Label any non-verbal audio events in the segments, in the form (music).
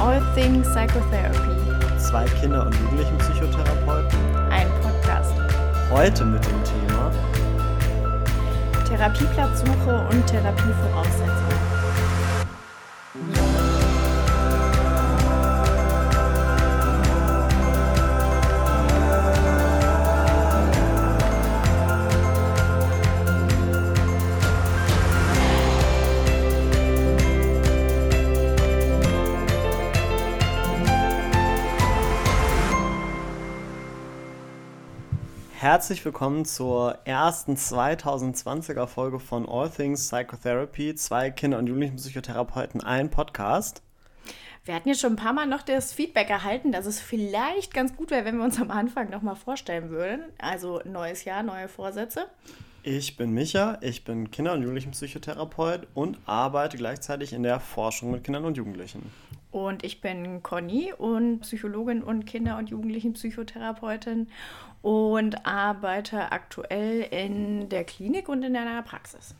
All Things Psychotherapy. Zwei Kinder- und Jugendlichenpsychotherapeuten. Ein Podcast. Heute mit dem Thema Therapieplatzsuche und Therapievoraussetzungen. Herzlich willkommen zur ersten 2020er Folge von All Things Psychotherapy. Zwei Kinder- und Jugendlichenpsychotherapeuten, ein Podcast. Wir hatten jetzt schon ein paar Mal noch das Feedback erhalten, dass es vielleicht ganz gut wäre, wenn wir uns am Anfang nochmal vorstellen würden. Also neues Jahr, neue Vorsätze. Ich bin Micha, ich bin Kinder- und Jugendlichenpsychotherapeut und arbeite gleichzeitig in der Forschung mit Kindern und Jugendlichen. Und ich bin Conny und Psychologin und Kinder- und Jugendlichenpsychotherapeutin und arbeite aktuell in der Klinik und in einer Praxis.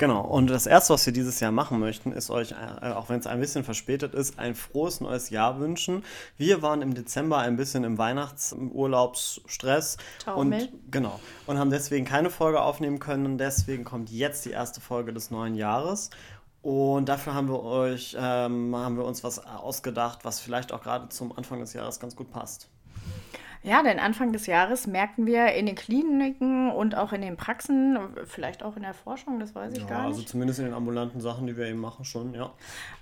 Genau, und das Erste, was wir dieses Jahr machen möchten, ist euch, äh, auch wenn es ein bisschen verspätet ist, ein frohes neues Jahr wünschen. Wir waren im Dezember ein bisschen im Weihnachtsurlaubsstress Taumel. und genau und haben deswegen keine Folge aufnehmen können. Deswegen kommt jetzt die erste Folge des neuen Jahres. Und dafür haben wir euch, ähm, haben wir uns was ausgedacht, was vielleicht auch gerade zum Anfang des Jahres ganz gut passt. Ja, denn Anfang des Jahres merken wir in den Kliniken und auch in den Praxen, vielleicht auch in der Forschung, das weiß ich Ja, gar also nicht, zumindest in den ambulanten Sachen, die wir eben machen, schon, ja.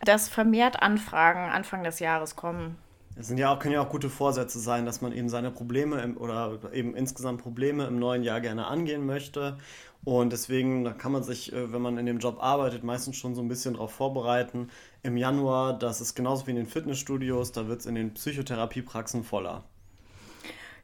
dass vermehrt Anfragen Anfang des Jahres kommen. Es sind ja auch, können ja auch gute Vorsätze sein, dass man eben seine Probleme im, oder eben insgesamt Probleme im neuen Jahr gerne angehen möchte. Und deswegen, da kann man sich, äh, wenn man in dem Job arbeitet, meistens schon so ein bisschen darauf vorbereiten. Im Januar, das ist genauso wie in den Fitnessstudios, da wird es in den Psychotherapiepraxen voller.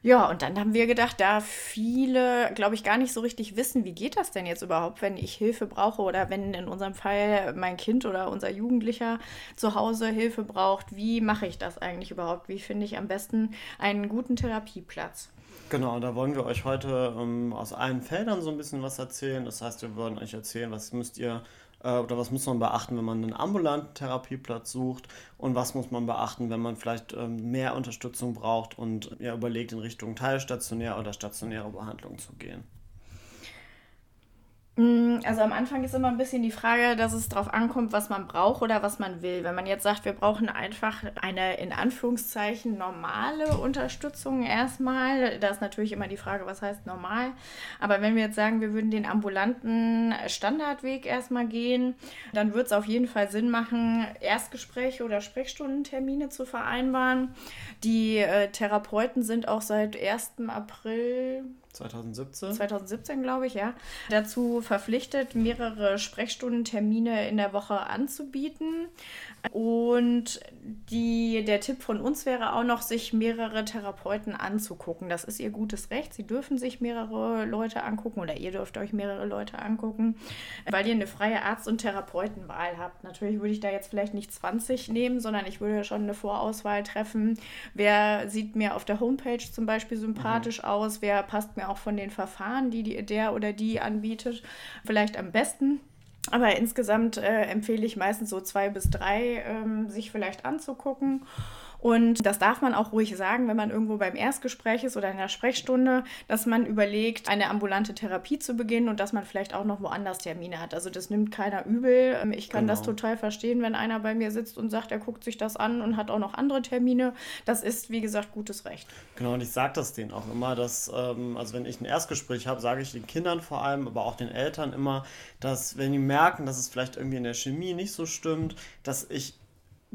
Ja, und dann haben wir gedacht, da viele, glaube ich, gar nicht so richtig wissen, wie geht das denn jetzt überhaupt, wenn ich Hilfe brauche oder wenn in unserem Fall mein Kind oder unser Jugendlicher zu Hause Hilfe braucht, wie mache ich das eigentlich überhaupt? Wie finde ich am besten einen guten Therapieplatz? Genau, da wollen wir euch heute ähm, aus allen Feldern so ein bisschen was erzählen. Das heißt, wir wollen euch erzählen, was müsst ihr oder was muss man beachten, wenn man einen ambulanten Therapieplatz sucht und was muss man beachten, wenn man vielleicht ähm, mehr Unterstützung braucht und ja, überlegt, in Richtung teilstationär oder stationäre Behandlung zu gehen. Mm, Also am Anfang ist immer ein bisschen die Frage, dass es darauf ankommt, was man braucht oder was man will. Wenn man jetzt sagt, wir brauchen einfach eine in Anführungszeichen normale Unterstützung erstmal, da ist natürlich immer die Frage, was heißt normal. Aber wenn wir jetzt sagen, wir würden den ambulanten Standardweg erstmal gehen, dann wird es auf jeden Fall Sinn machen, Erstgespräche oder Sprechstundentermine zu vereinbaren. Die äh, Therapeuten sind auch seit 1. April 2017? 2017, glaube ich, ja, dazu verpflichtet, mehrere Sprechstundentermine in der Woche anzubieten. Und die, der Tipp von uns wäre auch noch, sich mehrere Therapeuten anzugucken. Das ist ihr gutes Recht. Sie dürfen sich mehrere Leute angucken oder ihr dürft euch mehrere Leute angucken, weil ihr eine freie Arzt- und Therapeutenwahl habt. Natürlich würde ich da jetzt vielleicht nicht 20 nehmen, sondern ich würde schon eine Vorauswahl treffen. Wer sieht mir auf der Homepage zum Beispiel sympathisch aus? Wer passt mir auch von den Verfahren, die, die der oder die anbietet, vielleicht am besten? Aber insgesamt äh, empfehle ich meistens so zwei bis drei, ähm, sich vielleicht anzugucken. Und das darf man auch ruhig sagen, wenn man irgendwo beim Erstgespräch ist oder in der Sprechstunde, dass man überlegt, eine ambulante Therapie zu beginnen und dass man vielleicht auch noch woanders Termine hat. Also das nimmt keiner übel. Ähm, Ich kann Genau. das total verstehen, wenn einer bei mir sitzt und sagt, er guckt sich das an und hat auch noch andere Termine. Das ist, wie gesagt, gutes Recht. Genau, und ich sage das denen auch immer, dass, ähm, also wenn ich ein Erstgespräch habe, sage ich den Kindern vor allem, aber auch den Eltern immer, dass wenn die merken, dass es vielleicht irgendwie in der Chemie nicht so stimmt, dass ich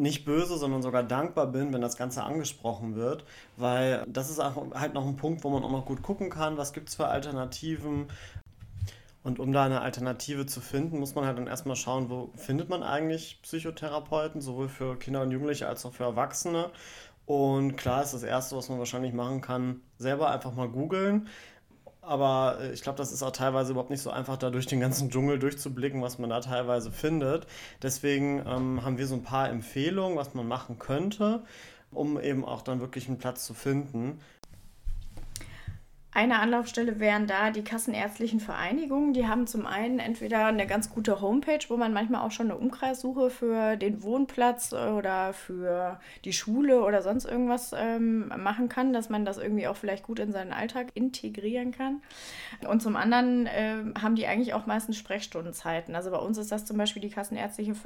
nicht böse, sondern sogar dankbar bin, wenn das Ganze angesprochen wird, weil das ist auch halt noch ein Punkt, wo man auch noch gut gucken kann, was gibt es für Alternativen. Und um da eine Alternative zu finden, muss man halt dann erstmal schauen, wo findet man eigentlich Psychotherapeuten, sowohl für Kinder und Jugendliche als auch für Erwachsene. Und klar ist das Erste, was man wahrscheinlich machen kann, selber einfach mal googeln. Aber äh, ich glaube, das ist auch teilweise überhaupt nicht so einfach, da durch den ganzen Dschungel durchzublicken, was man da teilweise findet. Deswegen ähm, haben wir so ein paar Empfehlungen, was man machen könnte, um eben auch dann wirklich einen Platz zu finden. Eine Anlaufstelle wären da die kassenärztlichen Vereinigungen. Die haben zum einen entweder eine ganz gute Homepage, wo man manchmal auch schon eine Umkreissuche für den Wohnplatz oder für die Schule oder sonst irgendwas ähm, machen kann, dass man das irgendwie auch vielleicht gut in seinen Alltag integrieren kann. Und zum anderen äh, haben die eigentlich auch meistens Sprechstundenzeiten. Also bei uns ist das zum Beispiel die Kassenärztliche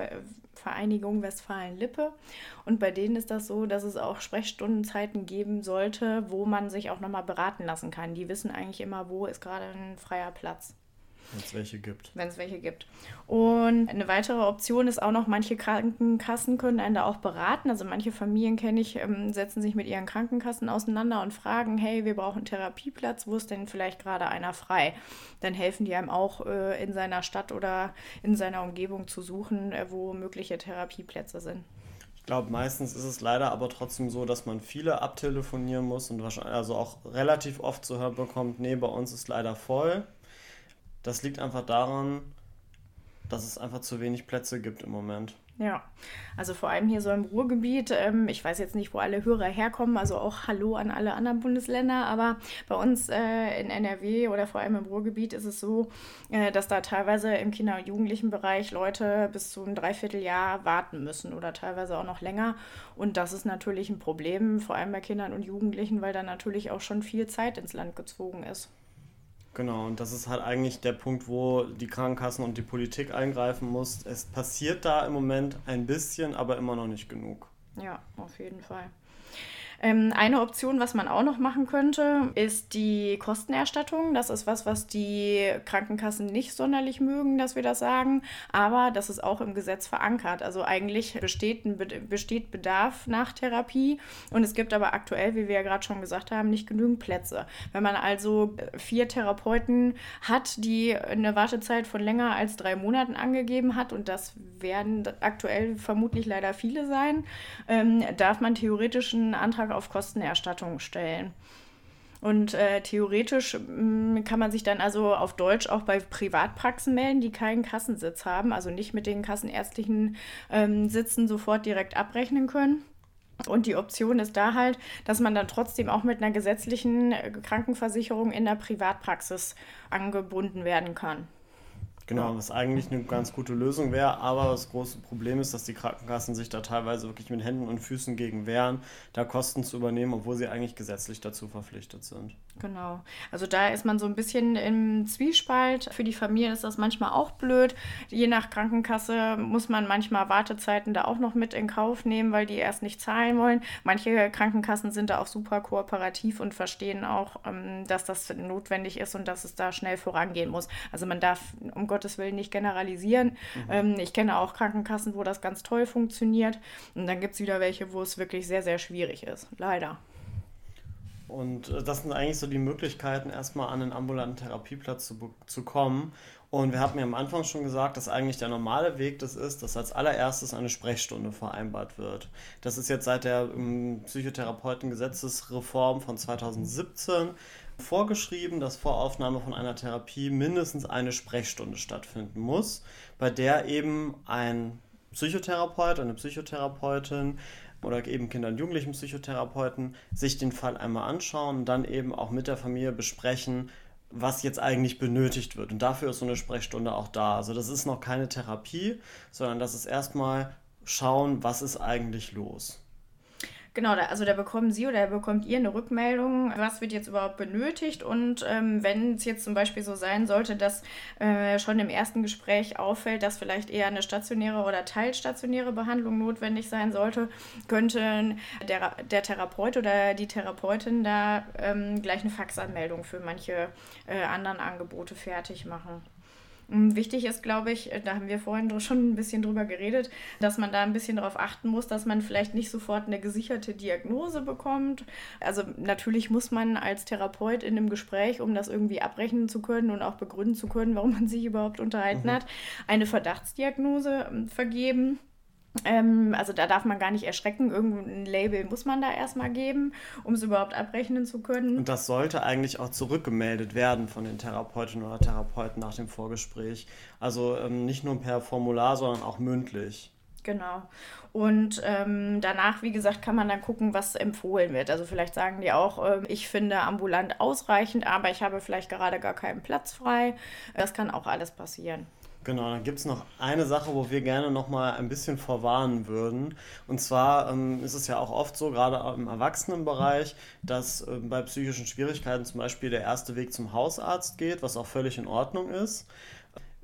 Vereinigung Westfalen-Lippe. Und bei denen ist das so, dass es auch Sprechstundenzeiten geben sollte, wo man sich auch nochmal beraten lassen kann. Die wissen eigentlich immer, wo ist gerade ein freier Platz. Wenn es welche gibt. Wenn es welche gibt. Und eine weitere Option ist auch noch, manche Krankenkassen können einen da auch beraten. Also manche Familien kenne ich, ähm, setzen sich mit ihren Krankenkassen auseinander und fragen, hey, wir brauchen einen Therapieplatz, wo ist denn vielleicht gerade einer frei? Dann helfen die einem auch äh, in seiner Stadt oder in seiner Umgebung zu suchen, äh, wo mögliche Therapieplätze sind. Ich glaube, meistens ist es leider aber trotzdem so, dass man viele abtelefonieren muss und wahrscheinlich also auch relativ oft zu hören bekommt, nee, bei uns ist leider voll. Das liegt einfach daran, dass es einfach zu wenig Plätze gibt im Moment. Ja, also vor allem hier so im Ruhrgebiet. Ähm, ich weiß jetzt nicht, wo alle Hörer herkommen, also auch Hallo an alle anderen Bundesländer, aber bei uns äh, in NRW oder vor allem im Ruhrgebiet ist es so, äh, dass da teilweise im Kinder- und Jugendlichenbereich Leute bis zu einem Dreivierteljahr warten müssen oder teilweise auch noch länger. Und das ist natürlich ein Problem, vor allem bei Kindern und Jugendlichen, weil da natürlich auch schon viel Zeit ins Land gezogen ist. Genau, und das ist halt eigentlich der Punkt, wo die Krankenkassen und die Politik eingreifen muss. Es passiert da im Moment ein bisschen, aber immer noch nicht genug. Ja, auf jeden Fall. Ähm, eine Option, was man auch noch machen könnte, ist die Kostenerstattung. Das ist was, was die Krankenkassen nicht sonderlich mögen, dass wir das sagen. Aber das ist auch im Gesetz verankert. Also eigentlich besteht, ein Be besteht Bedarf nach Therapie. Und es gibt aber aktuell, wie wir ja gerade schon gesagt haben, nicht genügend Plätze. Wenn man also vier Therapeuten hat, die eine Wartezeit von länger als drei Monaten angegeben hat, und das werden aktuell vermutlich leider viele sein, ähm, darf man theoretisch einen Antrag auf Kostenerstattung stellen. Und äh, theoretisch mh, mm, kann man sich dann also auf Deutsch auch bei Privatpraxen melden, die keinen Kassensitz haben, also nicht mit den kassenärztlichen ähm, Sitzen sofort direkt abrechnen können. Und die Option ist da halt, dass man dann trotzdem auch mit einer gesetzlichen äh, Krankenversicherung in der Privatpraxis angebunden werden kann. Genau, was eigentlich eine ganz gute Lösung wäre, aber das große Problem ist, dass die Krankenkassen sich da teilweise wirklich mit Händen und Füßen gegen wehren, da Kosten zu übernehmen, obwohl sie eigentlich gesetzlich dazu verpflichtet sind. Genau. Also da ist man so ein bisschen im Zwiespalt. Für die Familie ist das manchmal auch blöd. Je nach Krankenkasse muss man manchmal Wartezeiten da auch noch mit in Kauf nehmen, weil die erst nicht zahlen wollen. Manche Krankenkassen sind da auch super kooperativ und verstehen auch, ähm, dass das notwendig ist und dass es da schnell vorangehen muss. Also man darf um Gottes Willen nicht generalisieren. Mhm. Ähm, ich kenne auch Krankenkassen, wo das ganz toll funktioniert. Und dann gibt es wieder welche, wo es wirklich sehr, sehr schwierig ist. Leider. Und äh, das sind eigentlich so die Möglichkeiten, erstmal an einen ambulanten Therapieplatz zu, zu kommen. Und wir haben ja am Anfang schon gesagt, dass eigentlich der normale Weg das ist, dass als allererstes eine Sprechstunde vereinbart wird. Das ist jetzt seit der um, Psychotherapeutengesetzesreform von 2017 vorgeschrieben, dass vor Aufnahme von einer Therapie mindestens eine Sprechstunde stattfinden muss, bei der eben ein Psychotherapeut, eine Psychotherapeutin oder eben Kinder- und Jugendlichen-Psychotherapeuten sich den Fall einmal anschauen und dann eben auch mit der Familie besprechen, was jetzt eigentlich benötigt wird. Und dafür ist so eine Sprechstunde auch da. Also das ist noch keine Therapie, sondern das ist erstmal schauen, was ist eigentlich los. Genau, da, also da bekommen Sie oder bekommt ihr eine Rückmeldung, was wird jetzt überhaupt benötigt und ähm, wenn es jetzt zum Beispiel so sein sollte, dass äh, schon im ersten Gespräch auffällt, dass vielleicht eher eine stationäre oder teilstationäre Behandlung notwendig sein sollte, könnte der, der Therapeut oder die Therapeutin da ähm, gleich eine Faxanmeldung für manche äh, anderen Angebote fertig machen. Wichtig ist, glaube ich, äh, da haben wir vorhin schon ein bisschen drüber geredet, dass man da ein bisschen darauf achten muss, dass man vielleicht nicht sofort eine gesicherte Diagnose bekommt. Also natürlich muss man als Therapeut in einem Gespräch, um das irgendwie abrechnen zu können und auch begründen zu können, warum man sich überhaupt unterhalten mhm. hat, eine Verdachtsdiagnose ähm, vergeben. Ähm, also da darf man gar nicht erschrecken. Irgendein Label muss man da erstmal geben, um es überhaupt abrechnen zu können. Und das sollte eigentlich auch zurückgemeldet werden von den Therapeutinnen oder Therapeuten nach dem Vorgespräch. Also ähm, nicht nur per Formular, sondern auch mündlich. Genau. Und ähm, danach, wie gesagt, kann man dann gucken, was empfohlen wird. Also vielleicht sagen die auch, äh, ich finde ambulant ausreichend, aber ich habe vielleicht gerade gar keinen Platz frei. Das kann auch alles passieren. Genau, dann gibt es noch eine Sache, wo wir gerne noch mal ein bisschen vorwarnen würden. Und zwar ähm, ist es ja auch oft so, gerade im Erwachsenenbereich, dass äh, bei psychischen Schwierigkeiten zum Beispiel der erste Weg zum Hausarzt geht, was auch völlig in Ordnung ist.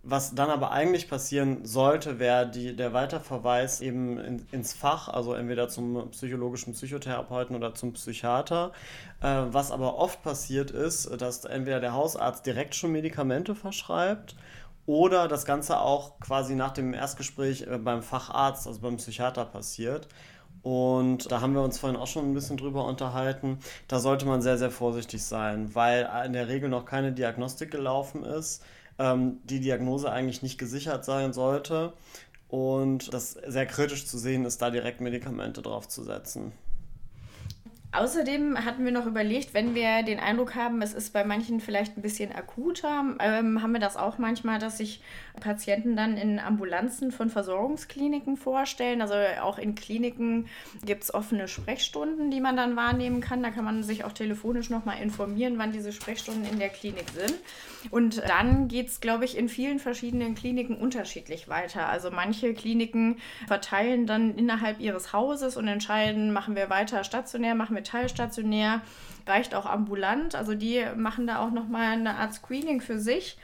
Was dann aber eigentlich passieren sollte, wäre der Weiterverweis eben in, ins Fach, also entweder zum psychologischen Psychotherapeuten oder zum Psychiater. Äh, was aber oft passiert ist, dass entweder der Hausarzt direkt schon Medikamente verschreibt oder das Ganze auch quasi nach dem Erstgespräch äh, beim Facharzt, also beim Psychiater passiert. Und da haben wir uns vorhin auch schon ein bisschen drüber unterhalten. Da sollte man sehr, sehr vorsichtig sein, weil in der Regel noch keine Diagnostik gelaufen ist, ähm, die Diagnose eigentlich nicht gesichert sein sollte und das sehr kritisch zu sehen ist, da direkt Medikamente draufzusetzen. Außerdem hatten wir noch überlegt, wenn wir den Eindruck haben, es ist bei manchen vielleicht ein bisschen akuter, ähm, haben wir das auch manchmal, dass sich Patienten dann in Ambulanzen von Versorgungskliniken vorstellen. Also auch in Kliniken gibt es offene Sprechstunden, die man dann wahrnehmen kann. Da kann man sich auch telefonisch nochmal informieren, wann diese Sprechstunden in der Klinik sind. Und dann geht es, glaube ich, in vielen verschiedenen Kliniken unterschiedlich weiter. Also manche Kliniken verteilen dann innerhalb ihres Hauses und entscheiden, machen wir weiter stationär, machen wir metallstationär, reicht auch ambulant. Also die machen da auch nochmal eine Art Screening für sich.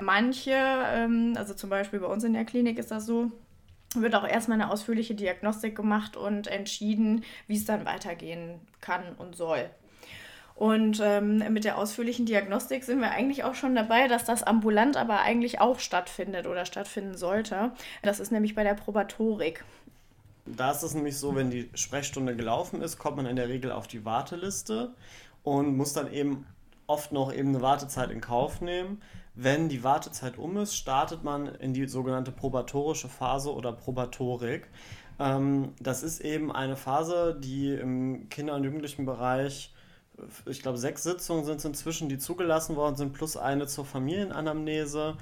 Manche, ähm, also zum Beispiel bei uns in der Klinik ist das so, wird auch erstmal eine ausführliche Diagnostik gemacht und entschieden, wie es dann weitergehen kann und soll. Und ähm, mit der ausführlichen Diagnostik sind wir eigentlich auch schon dabei, dass das ambulant aber eigentlich auch stattfindet oder stattfinden sollte. Das ist nämlich bei der Probatorik. Da ist es nämlich so, wenn die Sprechstunde gelaufen ist, kommt man in der Regel auf die Warteliste und muss dann eben oft noch eben eine Wartezeit in Kauf nehmen. Wenn die Wartezeit um ist, startet man in die sogenannte probatorische Phase oder Probatorik. Ähm, das ist eben eine Phase, die im Kinder- und Jugendlichenbereich, ich glaube, sechs Sitzungen sind inzwischen, die zugelassen worden sind, plus eine zur Familienanamnese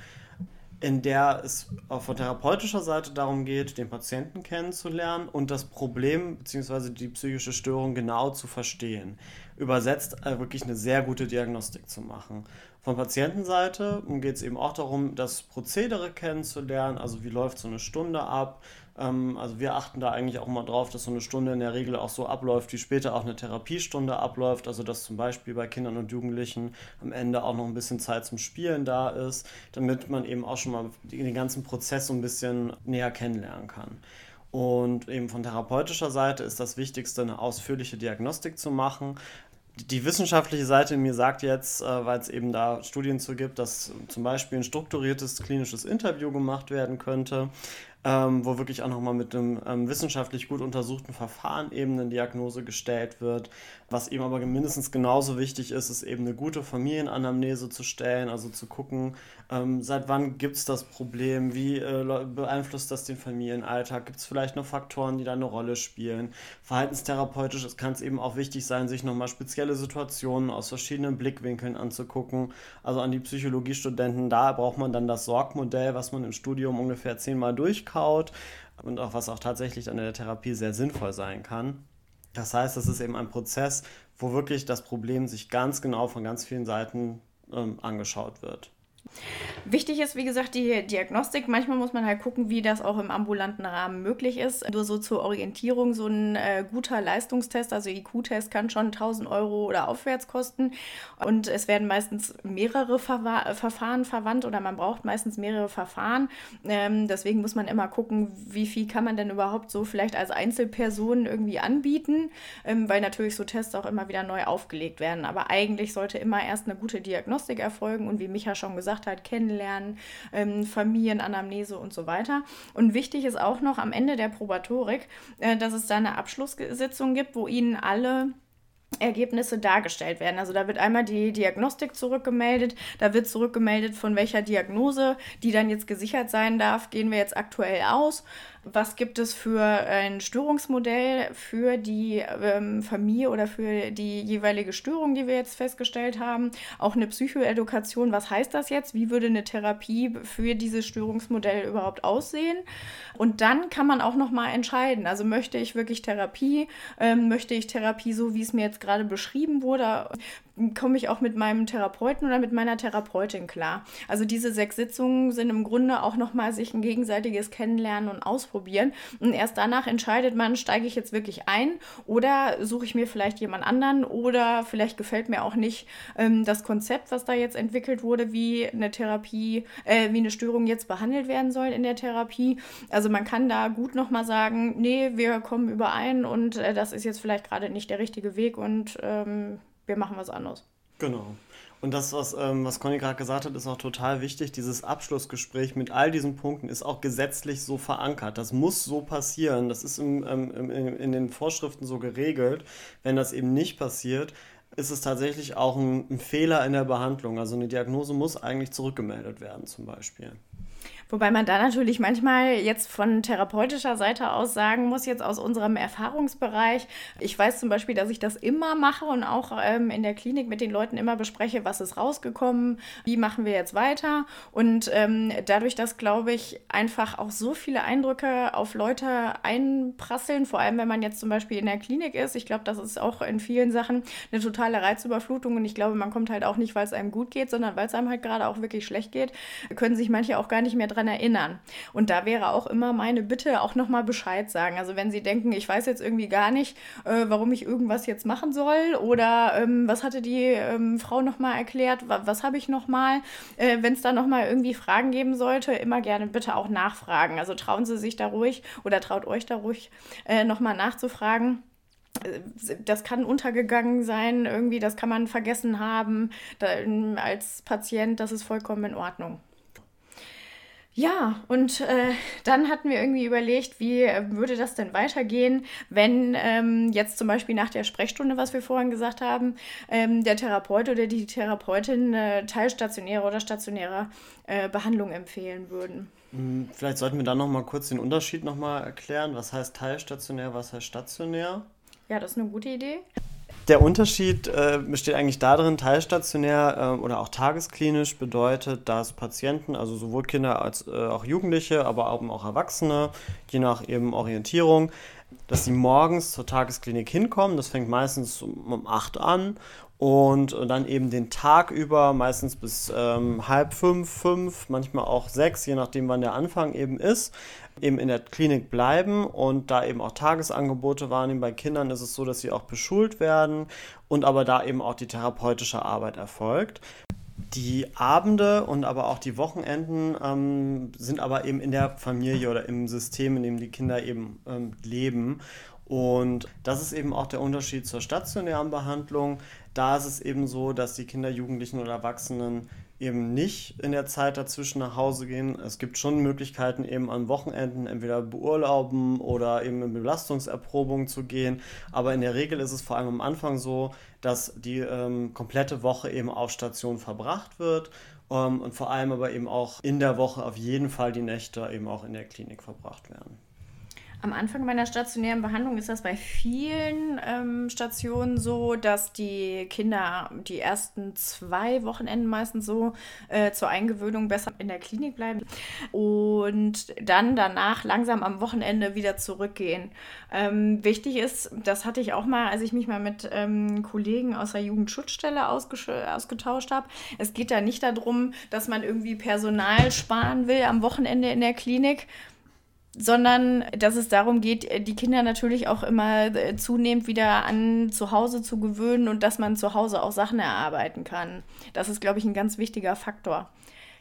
in der es von therapeutischer Seite darum geht, den Patienten kennenzulernen und das Problem bzw. die psychische Störung genau zu verstehen. Übersetzt äh, wirklich eine sehr gute Diagnostik zu machen. Von Patientenseite geht es eben auch darum, das Prozedere kennenzulernen, also wie läuft so eine Stunde ab, also wir achten da eigentlich auch mal drauf, dass so eine Stunde in der Regel auch so abläuft, wie später auch eine Therapiestunde abläuft. Also dass zum Beispiel bei Kindern und Jugendlichen am Ende auch noch ein bisschen Zeit zum Spielen da ist, damit man eben auch schon mal den ganzen Prozess so ein bisschen näher kennenlernen kann. Und eben von therapeutischer Seite ist das Wichtigste, eine ausführliche Diagnostik zu machen. Die wissenschaftliche Seite mir sagt jetzt, äh, weil es eben da Studien zu gibt, dass zum Beispiel ein strukturiertes klinisches Interview gemacht werden könnte, ähm, wo wirklich auch nochmal mit einem ähm, wissenschaftlich gut untersuchten Verfahren eben eine Diagnose gestellt wird. Was eben aber mindestens genauso wichtig ist, ist eben eine gute Familienanamnese zu stellen, also zu gucken, ähm, seit wann gibt es das Problem, wie äh, beeinflusst das den Familienalltag, gibt es vielleicht noch Faktoren, die da eine Rolle spielen. Verhaltenstherapeutisch kann es eben auch wichtig sein, sich nochmal spezielle Situationen aus verschiedenen Blickwinkeln anzugucken. Also an die Psychologiestudenten, da braucht man dann das Sorgmodell, was man im Studium ungefähr zehnmal durchkaut und auch was auch tatsächlich an der Therapie sehr sinnvoll sein kann. Das heißt, das ist eben ein Prozess, wo wirklich das Problem sich ganz genau von ganz vielen Seiten ähm, angeschaut wird. Wichtig ist, wie gesagt, die Diagnostik. Manchmal muss man halt gucken, wie das auch im ambulanten Rahmen möglich ist. Nur so zur Orientierung, so ein äh, guter Leistungstest, also IQ-Test, kann schon 1000 Euro oder aufwärts kosten. Und es werden meistens mehrere Ver Verfahren verwandt oder man braucht meistens mehrere Verfahren. Ähm, deswegen muss man immer gucken, wie viel kann man denn überhaupt so vielleicht als Einzelperson irgendwie anbieten, ähm, weil natürlich so Tests auch immer wieder neu aufgelegt werden. Aber eigentlich sollte immer erst eine gute Diagnostik erfolgen und wie Micha schon gesagt gesagt hat, kennenlernen, ähm, Familienanamnese und so weiter. Und wichtig ist auch noch am Ende der Probatorik, äh, dass es da eine Abschlusssitzung gibt, wo Ihnen alle Ergebnisse dargestellt werden. Also da wird einmal die Diagnostik zurückgemeldet, da wird zurückgemeldet, von welcher Diagnose, die dann jetzt gesichert sein darf, gehen wir jetzt aktuell aus was gibt es für ein Störungsmodell für die ähm, Familie oder für die jeweilige Störung, die wir jetzt festgestellt haben. Auch eine Psychoedukation, was heißt das jetzt? Wie würde eine Therapie für dieses Störungsmodell überhaupt aussehen? Und dann kann man auch noch mal entscheiden. Also möchte ich wirklich Therapie? Ähm, möchte ich Therapie so, wie es mir jetzt gerade beschrieben wurde? Komme ich auch mit meinem Therapeuten oder mit meiner Therapeutin klar. Also diese sechs Sitzungen sind im Grunde auch nochmal sich ein gegenseitiges Kennenlernen und Ausprobieren. Und erst danach entscheidet man, steige ich jetzt wirklich ein oder suche ich mir vielleicht jemand anderen oder vielleicht gefällt mir auch nicht ähm, das Konzept, was da jetzt entwickelt wurde, wie eine Therapie, äh, wie eine Störung jetzt behandelt werden soll in der Therapie. Also man kann da gut nochmal sagen, nee, wir kommen überein und äh, das ist jetzt vielleicht gerade nicht der richtige Weg und ähm, wir machen was anderes. Genau. Und das, was, ähm, was Conny gerade gesagt hat, ist auch total wichtig. Dieses Abschlussgespräch mit all diesen Punkten ist auch gesetzlich so verankert. Das muss so passieren. Das ist im, ähm, im, in den Vorschriften so geregelt. Wenn das eben nicht passiert, ist es tatsächlich auch ein, ein Fehler in der Behandlung. Also eine Diagnose muss eigentlich zurückgemeldet werden, zum Beispiel. Wobei man da natürlich manchmal jetzt von therapeutischer Seite aus sagen muss, jetzt aus unserem Erfahrungsbereich, ich weiß zum Beispiel, dass ich das immer mache und auch ähm, in der Klinik mit den Leuten immer bespreche, was ist rausgekommen, wie machen wir jetzt weiter. Und ähm, dadurch, dass, glaube ich, einfach auch so viele Eindrücke auf Leute einprasseln, vor allem wenn man jetzt zum Beispiel in der Klinik ist, ich glaube, das ist auch in vielen Sachen eine totale Reizüberflutung und ich glaube, man kommt halt auch nicht, weil es einem gut geht, sondern weil es einem halt gerade auch wirklich schlecht geht, können sich manche auch gar nicht mehr dran daran erinnern. Und da wäre auch immer meine Bitte, auch nochmal Bescheid sagen. Also wenn Sie denken, ich weiß jetzt irgendwie gar nicht, äh, warum ich irgendwas jetzt machen soll oder ähm, was hatte die ähm, Frau nochmal erklärt, was, habe ich nochmal, äh, wenn es da nochmal irgendwie Fragen geben sollte, immer gerne bitte auch nachfragen. Also trauen Sie sich da ruhig oder traut euch da ruhig äh, nochmal nachzufragen das kann untergegangen sein, irgendwie, das kann man vergessen haben da, als Patient, das ist vollkommen in Ordnung. Ja, und äh, dann hatten wir irgendwie überlegt, wie äh, würde das denn weitergehen, wenn ähm, jetzt zum Beispiel nach der Sprechstunde, was wir vorhin gesagt haben, ähm, der Therapeut oder die Therapeutin äh, teilstationäre oder stationäre äh, Behandlung empfehlen würden. Hm, vielleicht sollten wir dann noch mal kurz den Unterschied noch mal erklären. Was heißt teilstationär, was heißt stationär? Ja, das ist eine gute Idee. Der Unterschied äh, besteht eigentlich darin, teilstationär äh, oder auch tagesklinisch bedeutet, dass Patienten, also sowohl Kinder als äh, auch Jugendliche, aber auch, auch Erwachsene, je nach eben Orientierung, dass sie morgens zur Tagesklinik hinkommen. Das fängt meistens um, um 8 an und dann eben den Tag über, meistens bis ähm, halb fünf, fünf, manchmal auch sechs, je nachdem wann der Anfang eben ist, eben in der Klinik bleiben und da eben auch Tagesangebote wahrnehmen. Bei Kindern ist es so, dass sie auch beschult werden und aber da eben auch die therapeutische Arbeit erfolgt. Die Abende und aber auch die Wochenenden ähm, sind aber eben in der Familie oder im System, in dem die Kinder eben ähm, leben. Und das ist eben auch der Unterschied zur stationären Behandlung. Da ist es eben so, dass die Kinder, Jugendlichen oder Erwachsenen eben nicht in der Zeit dazwischen nach Hause gehen. Es gibt schon Möglichkeiten, eben an Wochenenden entweder beurlauben oder eben in Belastungserprobung zu gehen. Aber in der Regel ist es vor allem am Anfang so, dass die ähm, komplette Woche eben auf Station verbracht wird ähm, und vor allem aber eben auch in der Woche auf jeden Fall die Nächte eben auch in der Klinik verbracht werden. Am Anfang meiner stationären Behandlung ist das bei vielen ähm, Stationen so, dass die Kinder die ersten zwei Wochenenden meistens so äh, zur Eingewöhnung besser in der Klinik bleiben und dann danach langsam am Wochenende wieder zurückgehen. Ähm, wichtig ist, das hatte ich auch mal, als ich mich mal mit ähm, Kollegen aus der Jugendschutzstelle ausgetauscht habe. Es geht da nicht darum, dass man irgendwie Personal sparen will am Wochenende in der Klinik sondern dass es darum geht, die Kinder natürlich auch immer äh, zunehmend wieder an zu Hause zu gewöhnen und dass man zu Hause auch Sachen erarbeiten kann. Das ist, glaube ich, ein ganz wichtiger Faktor.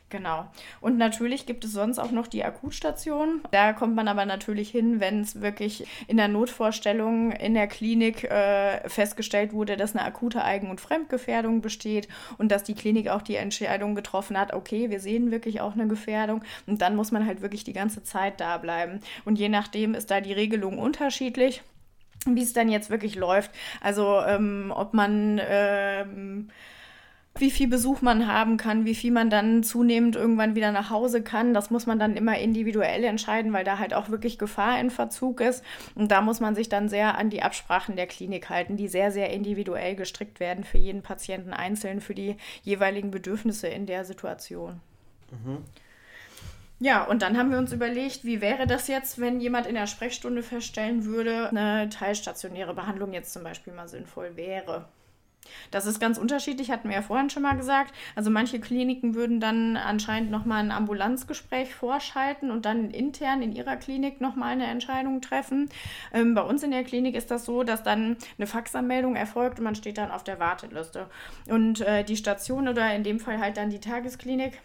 Genau. Und natürlich gibt es sonst auch noch die Akutstation. Da kommt man aber natürlich hin, wenn es wirklich in der Notvorstellung in der Klinik äh, festgestellt wurde, dass eine akute Eigen- und Fremdgefährdung besteht und dass die Klinik auch die Entscheidung getroffen hat, okay, wir sehen wirklich auch eine Gefährdung und dann muss man halt wirklich die ganze Zeit da bleiben. Und je nachdem ist da die Regelung unterschiedlich. wie es dann jetzt wirklich läuft. Also ähm, ob man ähm, wie viel Besuch man haben kann, wie viel man dann zunehmend irgendwann wieder nach Hause kann, das muss man dann immer individuell entscheiden, weil da halt auch wirklich Gefahr in Verzug ist. Und da muss man sich dann sehr an die Absprachen der Klinik halten, die sehr, sehr individuell gestrickt werden für jeden Patienten einzeln, für die jeweiligen Bedürfnisse in der Situation. Mhm. Ja, und dann haben wir uns überlegt, wie wäre das jetzt, wenn jemand in der Sprechstunde feststellen würde, eine teilstationäre Behandlung jetzt zum Beispiel mal sinnvoll wäre. Das ist ganz unterschiedlich, hatten wir ja vorhin schon mal gesagt. Also manche Kliniken würden dann anscheinend nochmal ein Ambulanzgespräch vorschalten und dann intern in ihrer Klinik nochmal eine Entscheidung treffen. Ähm, bei uns in der Klinik ist das so, dass dann eine Faxanmeldung erfolgt und man steht dann auf der Warteliste. Und äh, die Station oder in dem Fall halt dann die Tagesklinik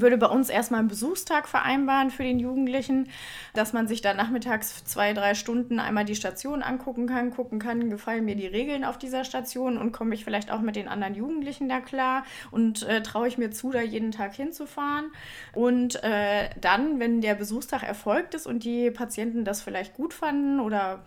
würde bei uns erstmal einen Besuchstag vereinbaren für den Jugendlichen, dass man sich da nachmittags zwei, drei Stunden einmal die Station angucken kann, gucken kann, gefallen mir die Regeln auf dieser Station und komme ich vielleicht auch mit den anderen Jugendlichen da klar und äh, traue ich mir zu, da jeden Tag hinzufahren. Und äh, dann, wenn der Besuchstag erfolgt ist und die Patienten das vielleicht gut fanden oder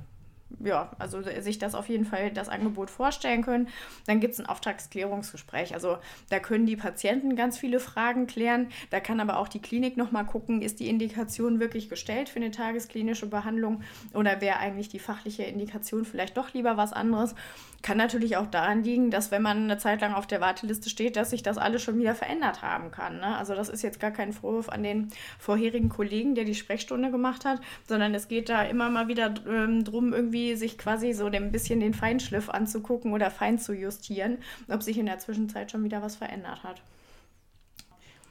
ja, also sich das auf jeden Fall das Angebot vorstellen können. Dann gibt es ein Auftragsklärungsgespräch. Also da können die Patienten ganz viele Fragen klären. Da kann aber auch die Klinik nochmal gucken, ist die Indikation wirklich gestellt für eine tagesklinische Behandlung oder wäre eigentlich die fachliche Indikation vielleicht doch lieber was anderes. Kann natürlich auch daran liegen, dass wenn man eine Zeit lang auf der Warteliste steht, dass sich das alles schon wieder verändert haben kann. Ne? Also das ist jetzt gar kein Vorwurf an den vorherigen Kollegen, der die Sprechstunde gemacht hat, sondern es geht da immer mal wieder ähm, drum, irgendwie sich quasi so ein bisschen den Feinschliff anzugucken oder fein zu justieren, ob sich in der Zwischenzeit schon wieder was verändert hat.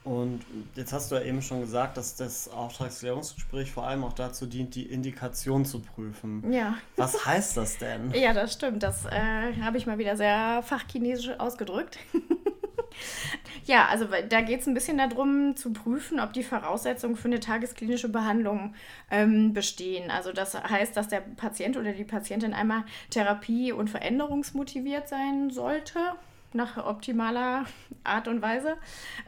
Und jetzt hast du ja eben schon gesagt, dass das Auftragsklärungsgespräch vor allem auch dazu dient, die Indikation zu prüfen. Ja. Was heißt das denn? (laughs) Ja, das stimmt. Das äh, habe ich mal wieder sehr fachchinesisch ausgedrückt. (laughs) ja, also da geht es ein bisschen darum zu prüfen, ob die Voraussetzungen für eine tagesklinische Behandlung ähm, bestehen. Also das heißt, dass der Patient oder die Patientin einmal therapie- und veränderungsmotiviert sein sollte nach optimaler Art und Weise.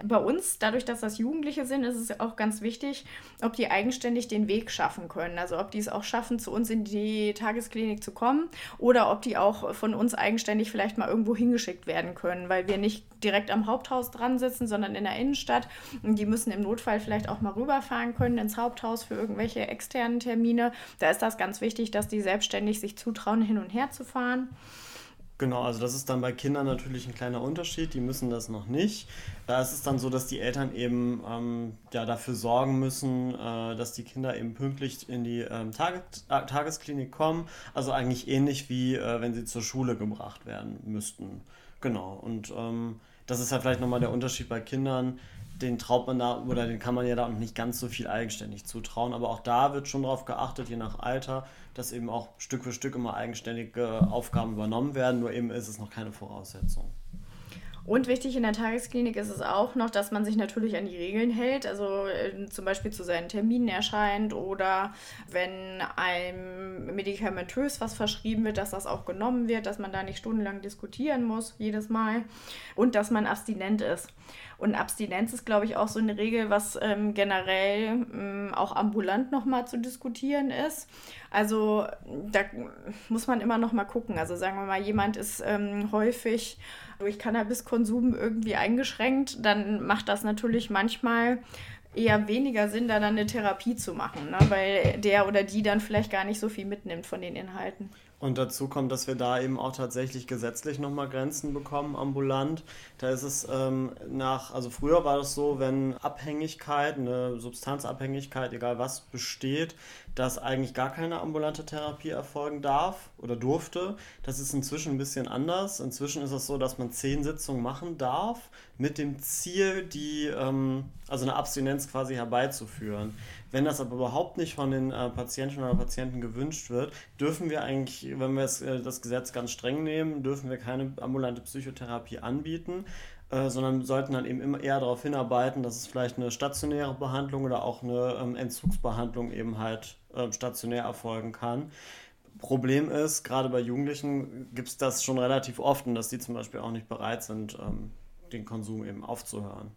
Bei uns, dadurch, dass das Jugendliche sind, ist es auch ganz wichtig, ob die eigenständig den Weg schaffen können. Also ob die es auch schaffen, zu uns in die Tagesklinik zu kommen oder ob die auch von uns eigenständig vielleicht mal irgendwo hingeschickt werden können, weil wir nicht direkt am Haupthaus dran sitzen, sondern in der Innenstadt. Die müssen im Notfall vielleicht auch mal rüberfahren können ins Haupthaus für irgendwelche externen Termine. Da ist das ganz wichtig, dass die selbstständig sich zutrauen, hin und her zu fahren. Genau, also das ist dann bei Kindern natürlich ein kleiner Unterschied, die müssen das noch nicht. Da ist es dann so, dass die Eltern eben ähm, ja, dafür sorgen müssen, äh, dass die Kinder eben pünktlich in die ähm, Tage Tagesklinik kommen. Also eigentlich ähnlich wie äh, wenn sie zur Schule gebracht werden müssten. Genau, und ähm, das ist ja vielleicht nochmal der Unterschied bei Kindern den traut man da oder den kann man ja da auch nicht ganz so viel eigenständig zutrauen. Aber auch da wird schon darauf geachtet, je nach Alter, dass eben auch Stück für Stück immer eigenständige Aufgaben übernommen werden. Nur eben ist es noch keine Voraussetzung. Und wichtig in der Tagesklinik ist es auch noch, dass man sich natürlich an die Regeln hält. Also äh, zum Beispiel zu seinen Terminen erscheint oder wenn einem medikamentös was verschrieben wird, dass das auch genommen wird, dass man da nicht stundenlang diskutieren muss jedes Mal und dass man abstinent ist. Und Abstinenz ist, glaube ich, auch so eine Regel, was ähm, generell ähm, auch ambulant nochmal zu diskutieren ist. Also da muss man immer nochmal gucken. Also sagen wir mal, jemand ist ähm, häufig durch Cannabiskonsum irgendwie eingeschränkt, dann macht das natürlich manchmal eher weniger Sinn, da dann eine Therapie zu machen, ne? weil der oder die dann vielleicht gar nicht so viel mitnimmt von den Inhalten. Und dazu kommt, dass wir da eben auch tatsächlich gesetzlich nochmal Grenzen bekommen, ambulant. Da ist es ähm, nach, also früher war das so, wenn Abhängigkeit, eine Substanzabhängigkeit, egal was, besteht, dass eigentlich gar keine ambulante Therapie erfolgen darf oder durfte. Das ist inzwischen ein bisschen anders. Inzwischen ist es so, dass man zehn Sitzungen machen darf, mit dem Ziel, die, ähm, also eine Abstinenz quasi herbeizuführen. Wenn das aber überhaupt nicht von den äh, Patienten oder Patienten gewünscht wird, dürfen wir eigentlich, wenn wir das, äh, das Gesetz ganz streng nehmen, dürfen wir keine ambulante Psychotherapie anbieten. Äh, sondern sollten dann eben immer eher darauf hinarbeiten, dass es vielleicht eine stationäre Behandlung oder auch eine ähm, Entzugsbehandlung eben halt äh, stationär erfolgen kann. Problem ist, gerade bei Jugendlichen gibt es das schon relativ oft, dass die zum Beispiel auch nicht bereit sind, ähm, den Konsum eben aufzuhören.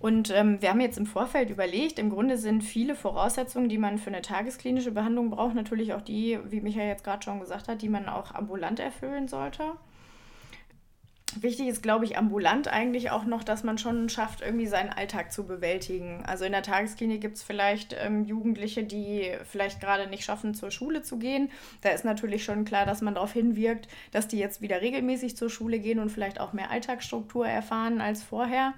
Und ähm, wir haben jetzt im Vorfeld überlegt, im Grunde sind viele Voraussetzungen, die man für eine tagesklinische Behandlung braucht, natürlich auch die, wie Michael jetzt gerade schon gesagt hat, die man auch ambulant erfüllen sollte. Wichtig ist, glaube ich, ambulant eigentlich auch noch, dass man schon schafft, irgendwie seinen Alltag zu bewältigen. Also in der Tagesklinik gibt es vielleicht ähm, Jugendliche, die vielleicht gerade nicht schaffen, zur Schule zu gehen. Da ist natürlich schon klar, dass man darauf hinwirkt, dass die jetzt wieder regelmäßig zur Schule gehen und vielleicht auch mehr Alltagsstruktur erfahren als vorher.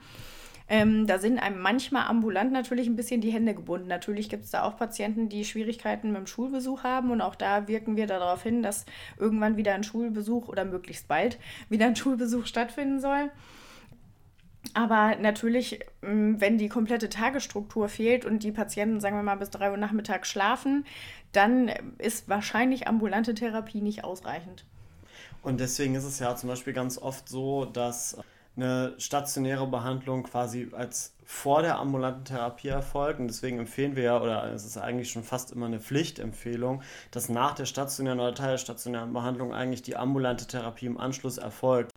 Ähm, da sind einem manchmal ambulant natürlich ein bisschen die Hände gebunden. Natürlich gibt es da auch Patienten, die Schwierigkeiten mit dem Schulbesuch haben und auch da wirken wir darauf hin, dass irgendwann wieder ein Schulbesuch oder möglichst bald wieder ein Schulbesuch stattfinden soll. Aber natürlich, ähm, wenn die komplette Tagesstruktur fehlt und die Patienten, sagen wir mal, bis drei Uhr nachmittags schlafen, dann ist wahrscheinlich ambulante Therapie nicht ausreichend. Und deswegen ist es ja zum Beispiel ganz oft so, dass eine stationäre Behandlung quasi als vor der ambulanten Therapie erfolgt. Und deswegen empfehlen wir ja, oder es ist eigentlich schon fast immer eine Pflichtempfehlung, dass nach der stationären oder teilstationären Behandlung eigentlich die ambulante Therapie im Anschluss erfolgt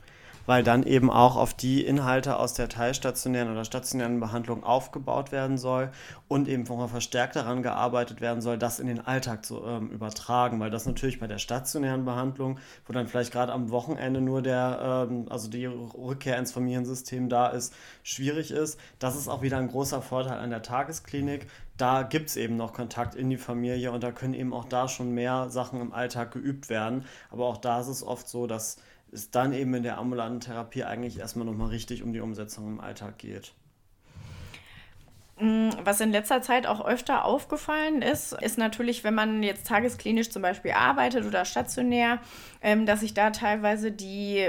weil dann eben auch auf die Inhalte aus der teilstationären oder stationären Behandlung aufgebaut werden soll und eben nochmal verstärkt daran gearbeitet werden soll, das in den Alltag zu ähm, übertragen, weil das natürlich bei der stationären Behandlung, wo dann vielleicht gerade am Wochenende nur der, ähm, also die Rückkehr ins Familiensystem da ist, schwierig ist. Das ist auch wieder ein großer Vorteil an der Tagesklinik, da gibt es eben noch Kontakt in die Familie und da können eben auch da schon mehr Sachen im Alltag geübt werden. Aber auch da ist es oft so, dass es dann eben in der ambulanten Therapie eigentlich erstmal nochmal richtig um die Umsetzung im Alltag geht. Mm, was in letzter Zeit auch öfter aufgefallen ist, ist natürlich, wenn man jetzt tagesklinisch zum Beispiel arbeitet oder stationär, ähm, dass sich da teilweise die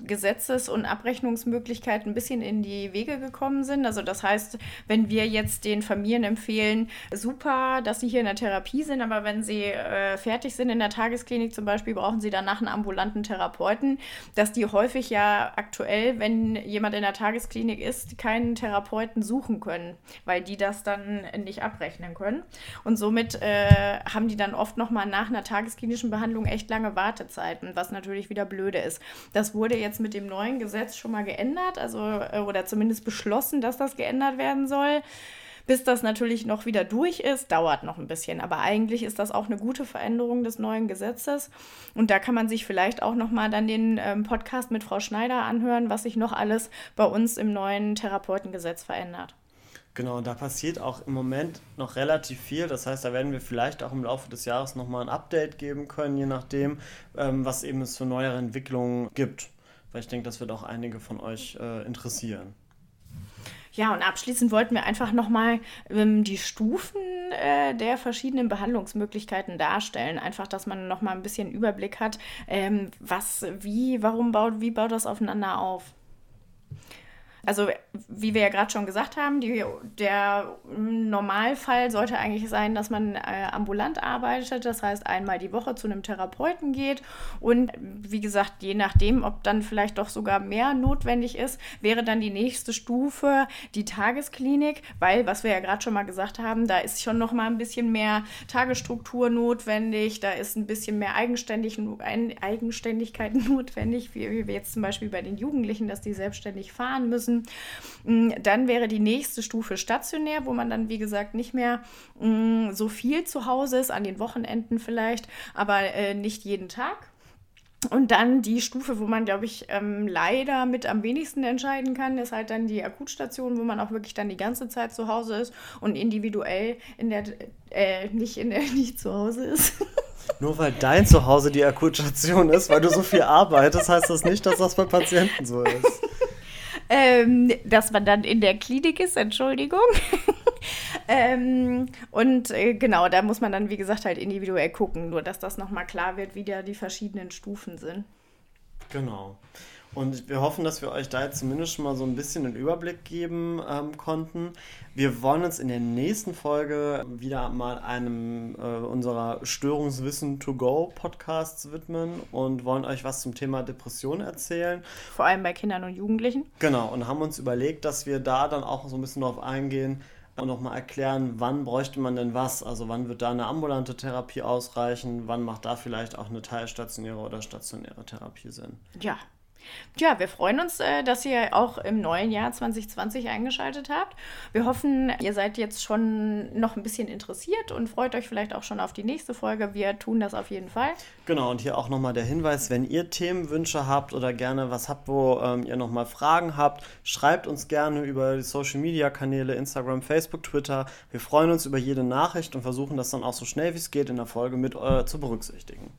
Gesetzes- und Abrechnungsmöglichkeiten ein bisschen in die Wege gekommen sind. Also das heißt, wenn wir jetzt den Familien empfehlen, super, dass sie hier in der Therapie sind, aber wenn sie äh, fertig sind in der Tagesklinik zum Beispiel, brauchen sie danach einen ambulanten Therapeuten, dass die häufig ja aktuell, wenn jemand in der Tagesklinik ist, keinen Therapeuten suchen können weil die das dann nicht abrechnen können. Und somit äh, haben die dann oft nochmal nach einer tagesklinischen Behandlung echt lange Wartezeiten, was natürlich wieder blöde ist. Das wurde jetzt mit dem neuen Gesetz schon mal geändert, also äh, oder zumindest beschlossen, dass das geändert werden soll. Bis das natürlich noch wieder durch ist, dauert noch ein bisschen. Aber eigentlich ist das auch eine gute Veränderung des neuen Gesetzes. Und da kann man sich vielleicht auch nochmal dann den ähm, Podcast mit Frau Schneider anhören, was sich noch alles bei uns im neuen Therapeutengesetz verändert. Genau, da passiert auch im Moment noch relativ viel. Das heißt, da werden wir vielleicht auch im Laufe des Jahres nochmal ein Update geben können, je nachdem, ähm, was eben es für neuere Entwicklungen gibt. Weil ich denke, das wird auch einige von euch äh, interessieren. Ja, und abschließend wollten wir einfach nochmal ähm, die Stufen äh, der verschiedenen Behandlungsmöglichkeiten darstellen. Einfach, dass man nochmal ein bisschen Überblick hat, ähm, was, wie, warum baut, wie baut das aufeinander auf. Also wie wir ja gerade schon gesagt haben, die, der Normalfall sollte eigentlich sein, dass man äh, ambulant arbeitet, das heißt einmal die Woche zu einem Therapeuten geht. Und wie gesagt, je nachdem, ob dann vielleicht doch sogar mehr notwendig ist, wäre dann die nächste Stufe die Tagesklinik, weil, was wir ja gerade schon mal gesagt haben, da ist schon noch mal ein bisschen mehr Tagesstruktur notwendig, da ist ein bisschen mehr Eigenständig Eigenständigkeit (laughs) notwendig, wie, wie jetzt zum Beispiel bei den Jugendlichen, dass die selbstständig fahren müssen müssen. Mm, dann wäre die nächste Stufe stationär, wo man dann, wie gesagt, nicht mehr mm, so viel zu Hause ist, an den Wochenenden vielleicht, aber äh, nicht jeden Tag. Und dann die Stufe, wo man, glaube ich, ähm, leider mit am wenigsten entscheiden kann, ist halt dann die Akutstation, wo man auch wirklich dann die ganze Zeit zu Hause ist und individuell in der, äh, nicht in der, (laughs) nicht zu Hause ist. Nur weil dein Zuhause die Akutstation ist, weil du so viel (laughs) arbeitest, heißt das nicht, dass das bei Patienten so ist ähm, dass man dann in der Klinik ist, Entschuldigung. (laughs) ähm, und äh, genau, da muss man dann, wie gesagt, halt individuell gucken, nur dass das nochmal klar wird, wie da die verschiedenen Stufen sind. Genau. Und wir hoffen, dass wir euch da jetzt zumindest schon mal so ein bisschen einen Überblick geben ähm, konnten. Wir wollen uns in der nächsten Folge wieder mal einem äh, unserer Störungswissen to go Podcasts widmen und wollen euch was zum Thema Depression erzählen. Vor allem bei Kindern und Jugendlichen. Genau, und haben uns überlegt, dass wir da dann auch so ein bisschen darauf eingehen, und nochmal erklären, wann bräuchte man denn was? Also wann wird da eine ambulante Therapie ausreichen? Wann macht da vielleicht auch eine teilstationäre oder stationäre Therapie Sinn? Ja, Ja, wir freuen uns, äh, dass ihr auch im neuen Jahr 2020 eingeschaltet habt. Wir hoffen, ihr seid jetzt schon noch ein bisschen interessiert und freut euch vielleicht auch schon auf die nächste Folge. Wir tun das auf jeden Fall. Genau, und hier auch nochmal der Hinweis, wenn ihr Themenwünsche habt oder gerne was habt, wo ähm, ihr nochmal Fragen habt, schreibt uns gerne über die Social-Media-Kanäle, Instagram, Facebook, Twitter. Wir freuen uns über jede Nachricht und versuchen das dann auch so schnell wie es geht in der Folge mit äh, zu berücksichtigen.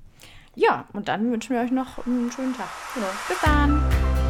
Ja, und dann wünschen wir euch noch einen schönen Tag. Genau. Bis dann.